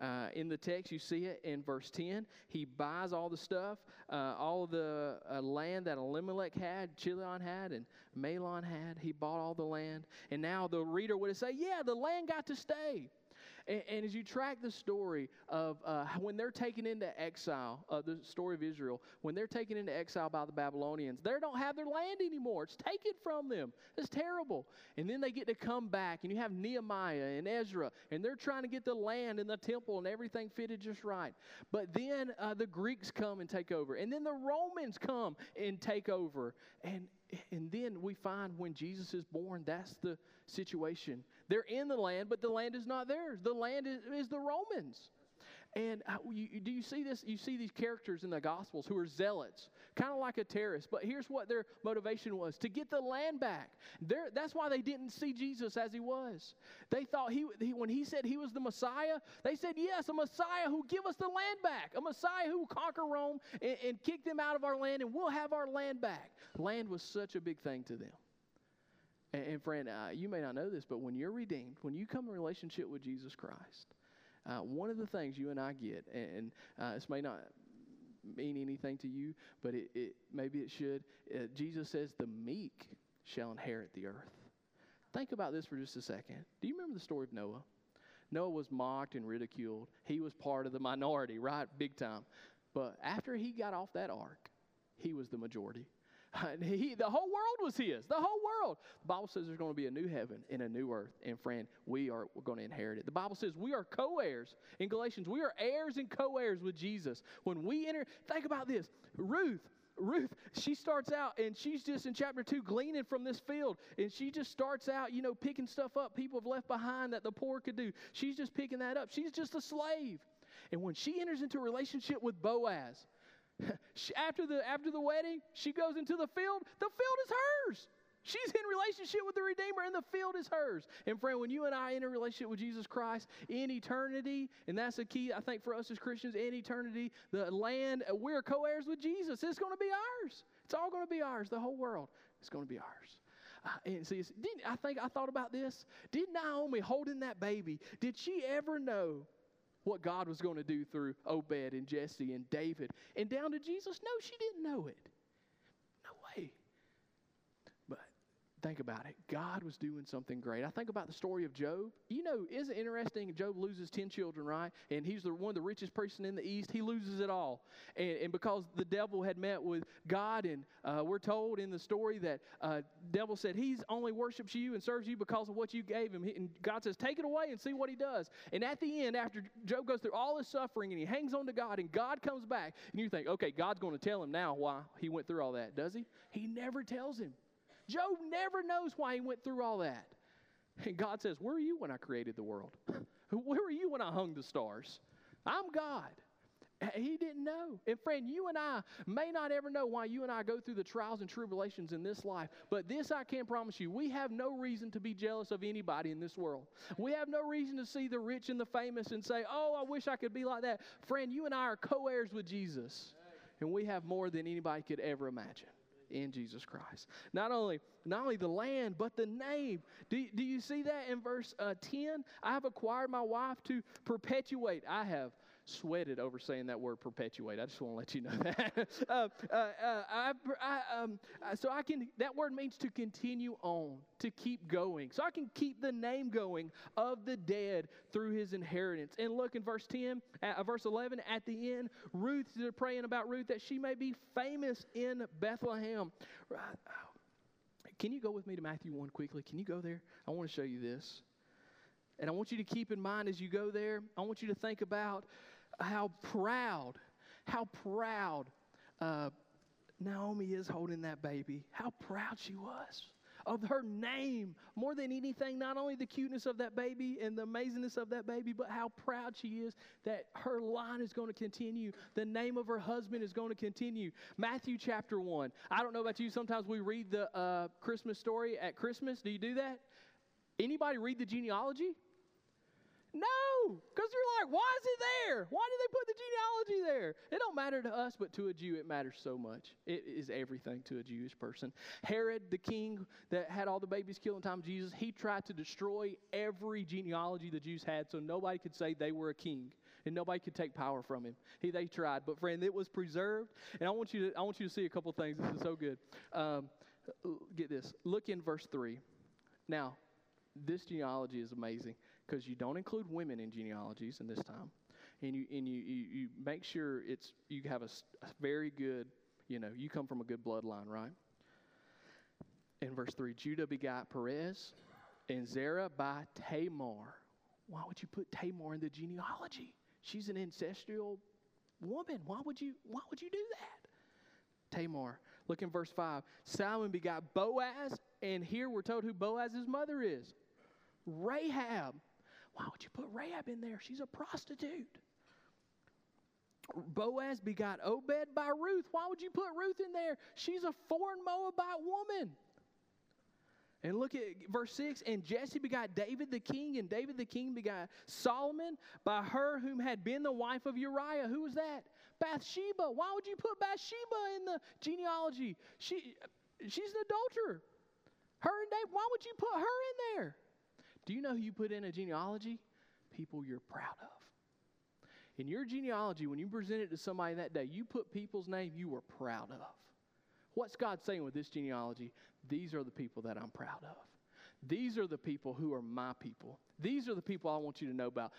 Uh, in the text, you see it in verse 10. He buys all the stuff, uh, all the uh, land that Elimelech had, Chilion had, and Mahlon had. He bought all the land. And now the reader would say, Yeah, the land got to stay. And, and as you track the story of uh, when they're taken into exile, uh, the story of Israel, when they're taken into exile by the Babylonians, they don't have their land anymore. It's taken from them. It's terrible. And then they get to come back, and you have Nehemiah and Ezra, and they're trying to get the land and the temple and everything fitted just right. But then uh, the Greeks come and take over, and then the Romans come and take over. And, and then we find when Jesus is born, that's the situation. They're in the land, but the land is not theirs. The land is, is the Romans. And uh, you, do you see this? You see these characters in the Gospels who are zealots, kind of like a terrorist. But here's what their motivation was to get the land back. They're, that's why they didn't see Jesus as he was. They thought he, he, when he said he was the Messiah, they said, Yes, a Messiah who give us the land back, a Messiah who will conquer Rome and, and kick them out of our land, and we'll have our land back. Land was such a big thing to them. And, and friend, uh, you may not know this, but when you're redeemed, when you come in relationship with Jesus Christ, uh, one of the things you and I get, and uh, this may not mean anything to you, but it, it maybe it should. Uh, Jesus says, "The meek shall inherit the earth." Think about this for just a second. Do you remember the story of Noah? Noah was mocked and ridiculed. He was part of the minority, right? Big time. But after he got off that ark, he was the majority. He, the whole world was his. The whole world. The Bible says there's going to be a new heaven and a new earth. And friend, we are going to inherit it. The Bible says we are co heirs. In Galatians, we are heirs and co heirs with Jesus. When we enter, think about this Ruth. Ruth, she starts out and she's just in chapter 2 gleaning from this field. And she just starts out, you know, picking stuff up people have left behind that the poor could do. She's just picking that up. She's just a slave. And when she enters into a relationship with Boaz, after, the, after the wedding, she goes into the field. The field is hers. She's in relationship with the Redeemer, and the field is hers. And friend, when you and I enter relationship with Jesus Christ in eternity, and that's the key, I think, for us as Christians in eternity, the land, uh, we're co heirs with Jesus. It's going to be ours. It's all going to be ours. The whole world is going to be ours. Uh, and see, didn't, I think I thought about this. Did Naomi holding that baby, did she ever know what God was going to do through Obed and Jesse and David and down to Jesus? No, she didn't know it. No way. But think about it. God was doing something great. I think about the story of Job. You know, isn't it interesting? Job loses 10 children, right? And he's the, one of the richest person in the East. He loses it all. And, and because the devil had met with God, and uh, we're told in the story that uh, devil said, he's only worships you and serves you because of what you gave him. And God says, take it away and see what he does. And at the end, after Job goes through all his suffering and he hangs on to God and God comes back, and you think, okay, God's going to tell him now why he went through all that, does he? He never tells him. Job never knows why he went through all that. And God says, Where were you when I created the world? Where were you when I hung the stars? I'm God. He didn't know. And friend, you and I may not ever know why you and I go through the trials and tribulations in this life, but this I can promise you we have no reason to be jealous of anybody in this world. We have no reason to see the rich and the famous and say, oh, I wish I could be like that. Friend, you and I are co heirs with Jesus, and we have more than anybody could ever imagine in Jesus Christ. Not only not only the land, but the name. Do, do you see that in verse uh, 10? I have acquired my wife to perpetuate. I have sweated over saying that word perpetuate. I just want to let you know that. uh, uh, uh, I, I, um, uh, so I can, that word means to continue on, to keep going. So I can keep the name going of the dead through his inheritance. And look in verse 10, uh, verse 11, at the end, Ruth, they're praying about Ruth that she may be famous in Bethlehem. Right. Can you go with me to Matthew 1 quickly? Can you go there? I want to show you this. And I want you to keep in mind as you go there, I want you to think about how proud, how proud uh, Naomi is holding that baby. How proud she was of her name more than anything, not only the cuteness of that baby and the amazingness of that baby, but how proud she is that her line is going to continue. The name of her husband is going to continue. Matthew chapter 1. I don't know about you, sometimes we read the uh, Christmas story at Christmas. Do you do that? Anybody read the genealogy? No, because you're like, why is it there? Why did they put the genealogy there? It don't matter to us, but to a Jew, it matters so much. It is everything to a Jewish person. Herod, the king that had all the babies killed in time of Jesus, he tried to destroy every genealogy the Jews had, so nobody could say they were a king and nobody could take power from him. He, they tried, but friend, it was preserved. And I want you to, I want you to see a couple things. This is so good. Um, get this. Look in verse three. Now, this genealogy is amazing. Because you don't include women in genealogies in this time, and you and you you, you make sure it's you have a, a very good, you know, you come from a good bloodline, right? In verse three, Judah begot Perez, and Zerah by Tamar. Why would you put Tamar in the genealogy? She's an ancestral woman. Why would you? Why would you do that? Tamar. Look in verse 5. Salmon begot Boaz, and here we're told who Boaz's mother is Rahab. Why would you put Rahab in there? She's a prostitute. Boaz begot Obed by Ruth. Why would you put Ruth in there? She's a foreign Moabite woman. And look at verse 6 and Jesse begot David the king, and David the king begot Solomon by her whom had been the wife of Uriah. Who was that? Bathsheba. Why would you put Bathsheba in the genealogy? She, she's an adulterer. Her and David, why would you put her in there? Do you know who you put in a genealogy? People you're proud of. In your genealogy, when you present it to somebody that day, you put people's name you were proud of. What's God saying with this genealogy? These are the people that I'm proud of. These are the people who are my people. These are the people I want you to know about.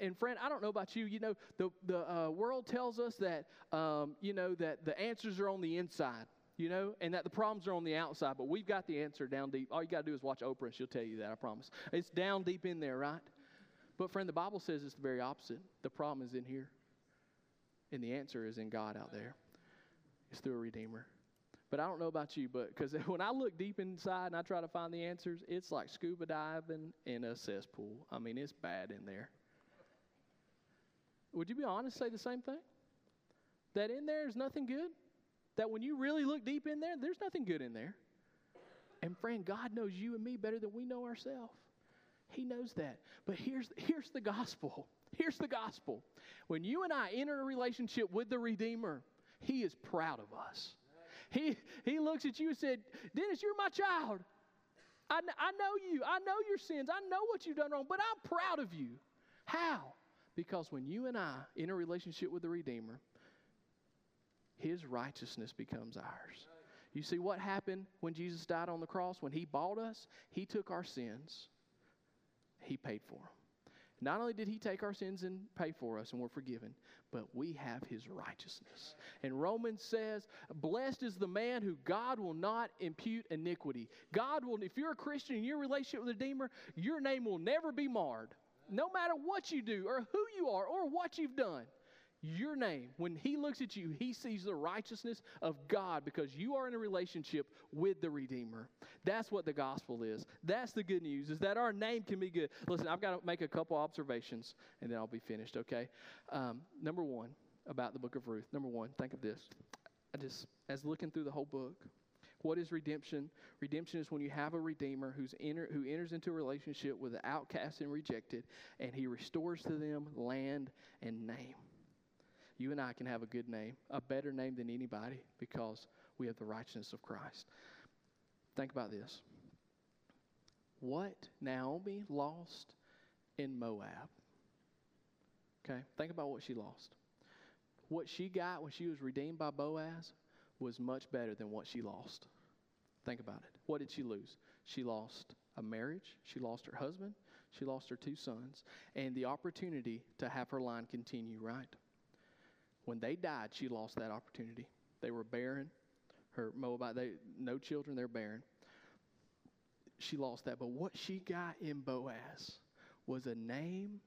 And friend, I don't know about you. You know, the the uh, world tells us that um, you know that the answers are on the inside. You know, and that the problems are on the outside, but we've got the answer down deep. All you got to do is watch Oprah, and she'll tell you that. I promise. It's down deep in there, right? But friend, the Bible says it's the very opposite. The problem is in here, and the answer is in God out there. It's through a Redeemer. But I don't know about you, but because when I look deep inside and I try to find the answers, it's like scuba diving in a cesspool. I mean, it's bad in there. Would you be honest, say the same thing? That in there is nothing good? That when you really look deep in there, there's nothing good in there. And friend, God knows you and me better than we know ourselves. He knows that. But here's, here's the gospel. Here's the gospel. When you and I enter a relationship with the Redeemer, He is proud of us. He, he looks at you and said, Dennis, you're my child. I, I know you. I know your sins. I know what you've done wrong, but I'm proud of you. How? Because when you and I in a relationship with the Redeemer, his righteousness becomes ours. You see what happened when Jesus died on the cross? When he bought us, he took our sins, he paid for them. Not only did he take our sins and pay for us and we're forgiven, but we have his righteousness. And Romans says, Blessed is the man who God will not impute iniquity. God will, if you're a Christian in your relationship with the Redeemer, your name will never be marred. No matter what you do or who you are or what you've done your name, when he looks at you, he sees the righteousness of God because you are in a relationship with the Redeemer. That's what the gospel is. That's the good news, is that our name can be good. Listen, I've got to make a couple observations and then I'll be finished, okay? Um, number one, about the book of Ruth. Number one, think of this. I just, as looking through the whole book, what is redemption? Redemption is when you have a redeemer who's enter, who enters into a relationship with the outcast and rejected, and he restores to them land and name you and I can have a good name, a better name than anybody, because we have the righteousness of Christ. Think about this. What Naomi lost in Moab. Okay, think about what she lost. What she got when she was redeemed by Boaz was much better than what she lost. Think about it. What did she lose? She lost a marriage, she lost her husband, she lost her two sons, and the opportunity to have her line continue, right? When they died, she lost that opportunity. They were barren. Her Moabite, they no children, they're barren. She lost that. But what she got in Boaz was a name,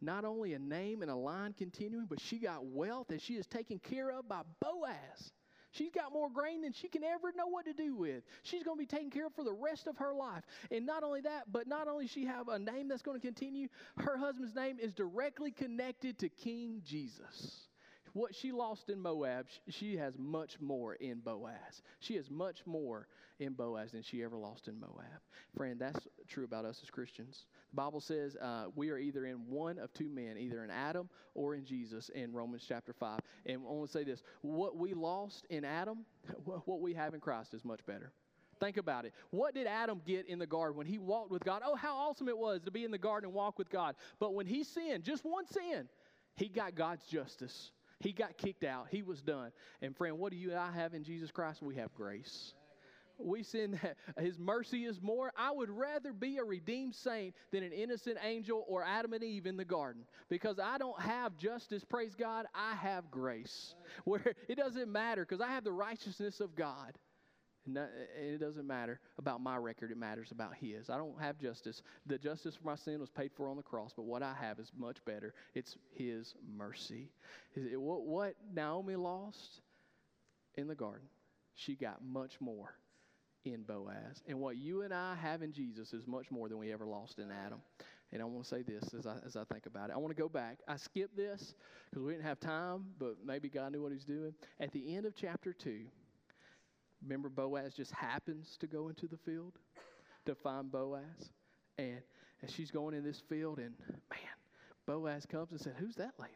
not only a name and a line continuing, but she got wealth that she is taken care of by Boaz. She's got more grain than she can ever know what to do with. She's going to be taken care of for the rest of her life. And not only that, but not only she have a name that's going to continue, her husband's name is directly connected to King Jesus. What she lost in Moab, she has much more in Boaz. She has much more in Boaz than she ever lost in Moab. Friend, that's true about us as Christians. The Bible says uh, we are either in one of two men, either in Adam or in Jesus in Romans chapter 5. And I want to say this what we lost in Adam, what we have in Christ is much better. Think about it. What did Adam get in the garden when he walked with God? Oh, how awesome it was to be in the garden and walk with God. But when he sinned, just one sin, he got God's justice. He got kicked out. He was done. And friend, what do you and I have in Jesus Christ? We have grace. we sin that his mercy is more. I would rather be a redeemed saint than an innocent angel or Adam and Eve in the garden because I don't have justice, praise God, I have grace. Where it doesn't matter because I have the righteousness of God. And it doesn't matter about my record, it matters about His. I don't have justice. The justice for my sin was paid for on the cross, but what I have is much better. It's His mercy. What Naomi lost in the garden, she got much more in Boaz. And what you and I have in Jesus is much more than we ever lost in Adam. And I want to say this as I, as I think about it. I want to go back. I skipped this because we didn't have time, but maybe God knew what He was doing. At the end of chapter 2, remember Boaz just happens to go into the field to find Boaz. And, and she's going in this field, and man, Boaz comes and said, Who's that lady?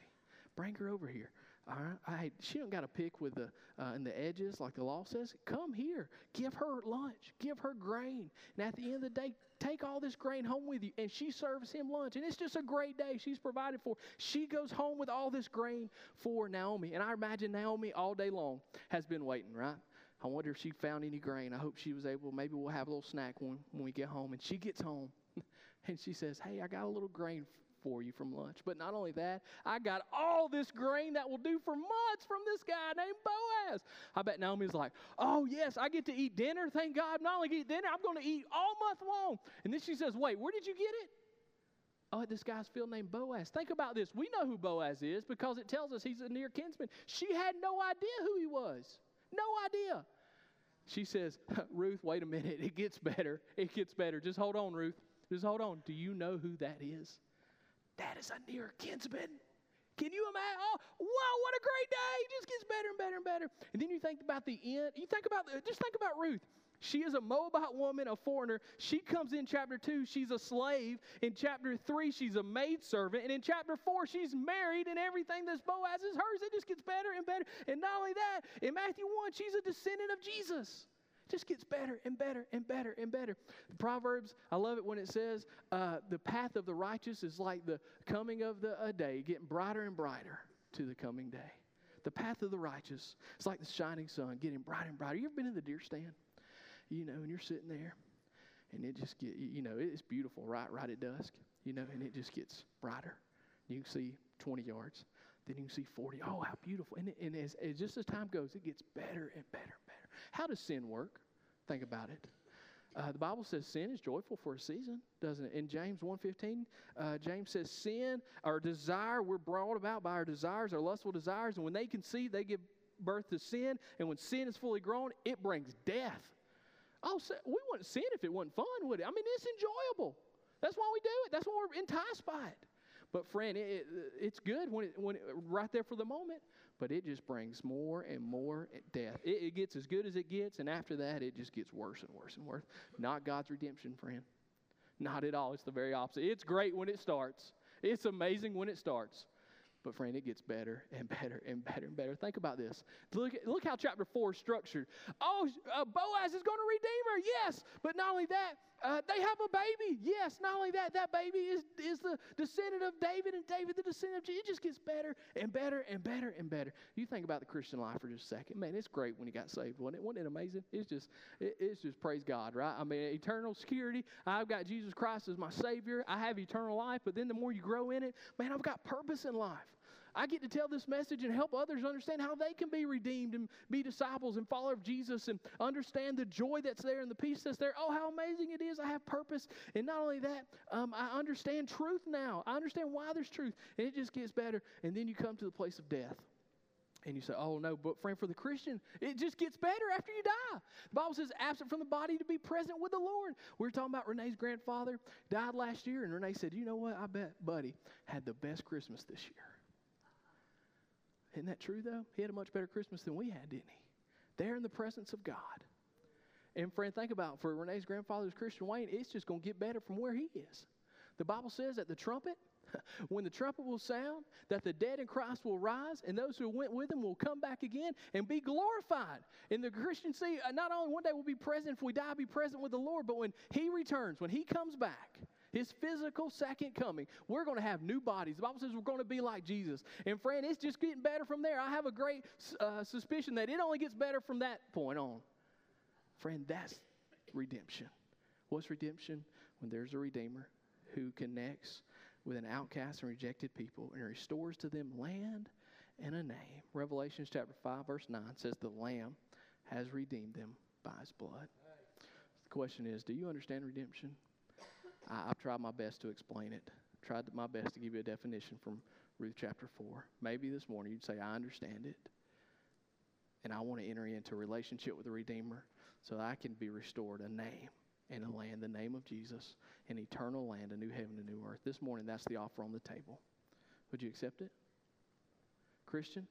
Bring her over here. All right, I, she don't got to pick with the uh, in the edges like the law says. Come here, give her lunch, give her grain, and at the end of the day, take all this grain home with you. And she serves him lunch, and it's just a great day. She's provided for. She goes home with all this grain for Naomi, and I imagine Naomi all day long has been waiting. Right? I wonder if she found any grain. I hope she was able. Maybe we'll have a little snack when when we get home. And she gets home, and she says, "Hey, I got a little grain for you from lunch. But not only that, I got all this grain that will do for months from this guy named Boaz. I bet Naomi's like, oh, yes, I get to eat dinner. Thank God. Not only eat dinner, I'm going to eat all month long. And then she says, wait, where did you get it? Oh, at this guy's field named Boaz. Think about this. We know who Boaz is because it tells us he's a near kinsman. She had no idea who he was. No idea. She says, Ruth, wait a minute. It gets better. It gets better. Just hold on, Ruth. Just hold on. Do you know who that is? That is a near kinsman. Can you imagine? Oh, wow, what a great day. It just gets better and better and better. And then you think about the end. You think about, just think about Ruth. She is a Moabite woman, a foreigner. She comes in chapter 2, she's a slave. In chapter 3, she's a maidservant. And in chapter 4, she's married, and everything that's Boaz is hers. It just gets better and better. And not only that, in Matthew 1, she's a descendant of Jesus It just gets better and better and better and better. The Proverbs, I love it when it says, uh, the path of the righteous is like the coming of the a day, getting brighter and brighter to the coming day. The path of the righteous is like the shining sun, getting brighter and brighter. You ever been in the deer stand? You know, and you're sitting there, and it just get, you know, it's beautiful, right, right at dusk, you know, and it just gets brighter. You can see 20 yards, then you can see 40. Oh, how beautiful! And, and as, as just as time goes, it gets better and better and better. How does sin work? Think about it. Uh, the Bible says sin is joyful for a season, doesn't it? In James 1.15, uh, James says sin, our desire, we're brought about by our desires, our lustful desires, and when they conceive, they give birth to sin, and when sin is fully grown, it brings death. Oh, we wouldn't sin if it wasn't fun, would it? I mean, it's enjoyable. That's why we do it. That's why we're enticed by it. But friend, it, it's good when it, when it, right there for the moment but it just brings more and more death. It, it, gets as good as it gets, and after that, it just gets worse and worse and worse. Not God's redemption, friend. Not at all. It's the very opposite. It's great when it starts, it's amazing when it starts. But friend, it gets better and better and better and better. Think about this. Look, look how chapter four is structured. Oh, uh, Boaz is going to redeem her. Yes, but not only that, uh, they have a baby. Yes, not only that, that baby is, is the descendant of David, and David the descendant of Jesus. It just gets better and better and better and better. You think about the Christian life for just a second. Man, it's great when you got saved, wasn't it? Wasn't it amazing? It's just, it, it's just praise God, right? I mean, eternal security. I've got Jesus Christ as my Savior. I have eternal life, but then the more you grow in it, man, I've got purpose in life. I get to tell this message and help others understand how they can be redeemed and be disciples and follow of Jesus and understand the joy that's there and the peace that's there. Oh, how amazing it is. I have purpose. And not only that, um, I understand truth now. I understand why there's truth. And it just gets better. And then you come to the place of death. And you say, oh no, but friend, for the Christian, it just gets better after you die. The Bible says, absent from the body to be present with the Lord. We were talking about Renee's grandfather, died last year, and Renee said, you know what? I bet Buddy had the best Christmas this year. Isn't that true, though? He had a much better Christmas than we had, didn't he? There in the presence of God. And friend, think about it. for Renee's grandfather's Christian Wayne, it's just going to get better from where he is. The Bible says that the trumpet, when the trumpet will sound, that the dead in Christ will rise, and those who went with him will come back again and be glorified. And the Christian see, uh, not only one day will be present, if we die, be present with the Lord, but when he returns, when he comes back, his physical second coming, we're going to have new bodies. The Bible says we're going to be like Jesus. And friend, it's just getting better from there. I have a great uh, suspicion that it only gets better from that point on. Friend, that's redemption. What's redemption? When there's a redeemer who connects with an outcast and rejected people and restores to them land and a name. Revelations chapter 5, verse 9 says, The Lamb has redeemed them by his blood. The question is, do you understand redemption? I, have tried my best to explain it. Tried my best to give you a definition from Ruth chapter 4. Maybe this morning you'd say, I understand it. And I want to enter into a relationship with the Redeemer so I can be restored a name and a land, the name of Jesus, an eternal land, a new heaven, a new earth. This morning, that's the offer on the table. Would you accept it? Christian,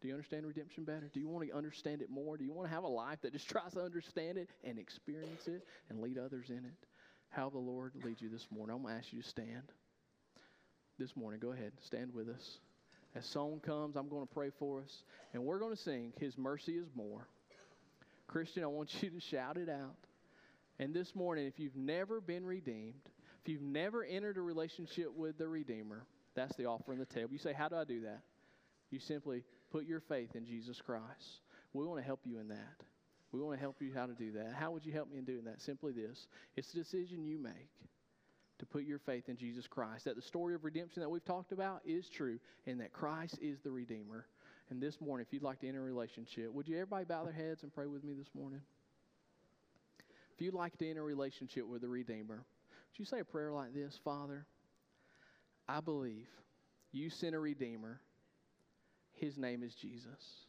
do you understand redemption better? Do you want to understand it more? Do you want to have a life that just tries to understand it and experience it and lead others in it? How the Lord leads you this morning. I'm going to ask you to stand this morning. Go ahead, stand with us. As song comes, I'm going to pray for us, and we're going to sing His Mercy is More. Christian, I want you to shout it out. And this morning, if you've never been redeemed, if you've never entered a relationship with the Redeemer, that's the offer on the table. You say, How do I do that? You simply put your faith in Jesus Christ. We want to help you in that. We want to help you how to do that. How would you help me in doing that? Simply this it's a decision you make to put your faith in Jesus Christ. That the story of redemption that we've talked about is true and that Christ is the Redeemer. And this morning, if you'd like to enter a relationship, would you everybody bow their heads and pray with me this morning? If you'd like to enter a relationship with the Redeemer, would you say a prayer like this Father, I believe you sent a Redeemer his name is Jesus.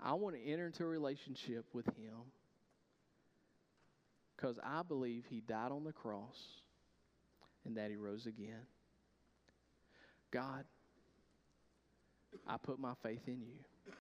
I want to enter into a relationship with him because I believe he died on the cross and that he rose again. God, I put my faith in you.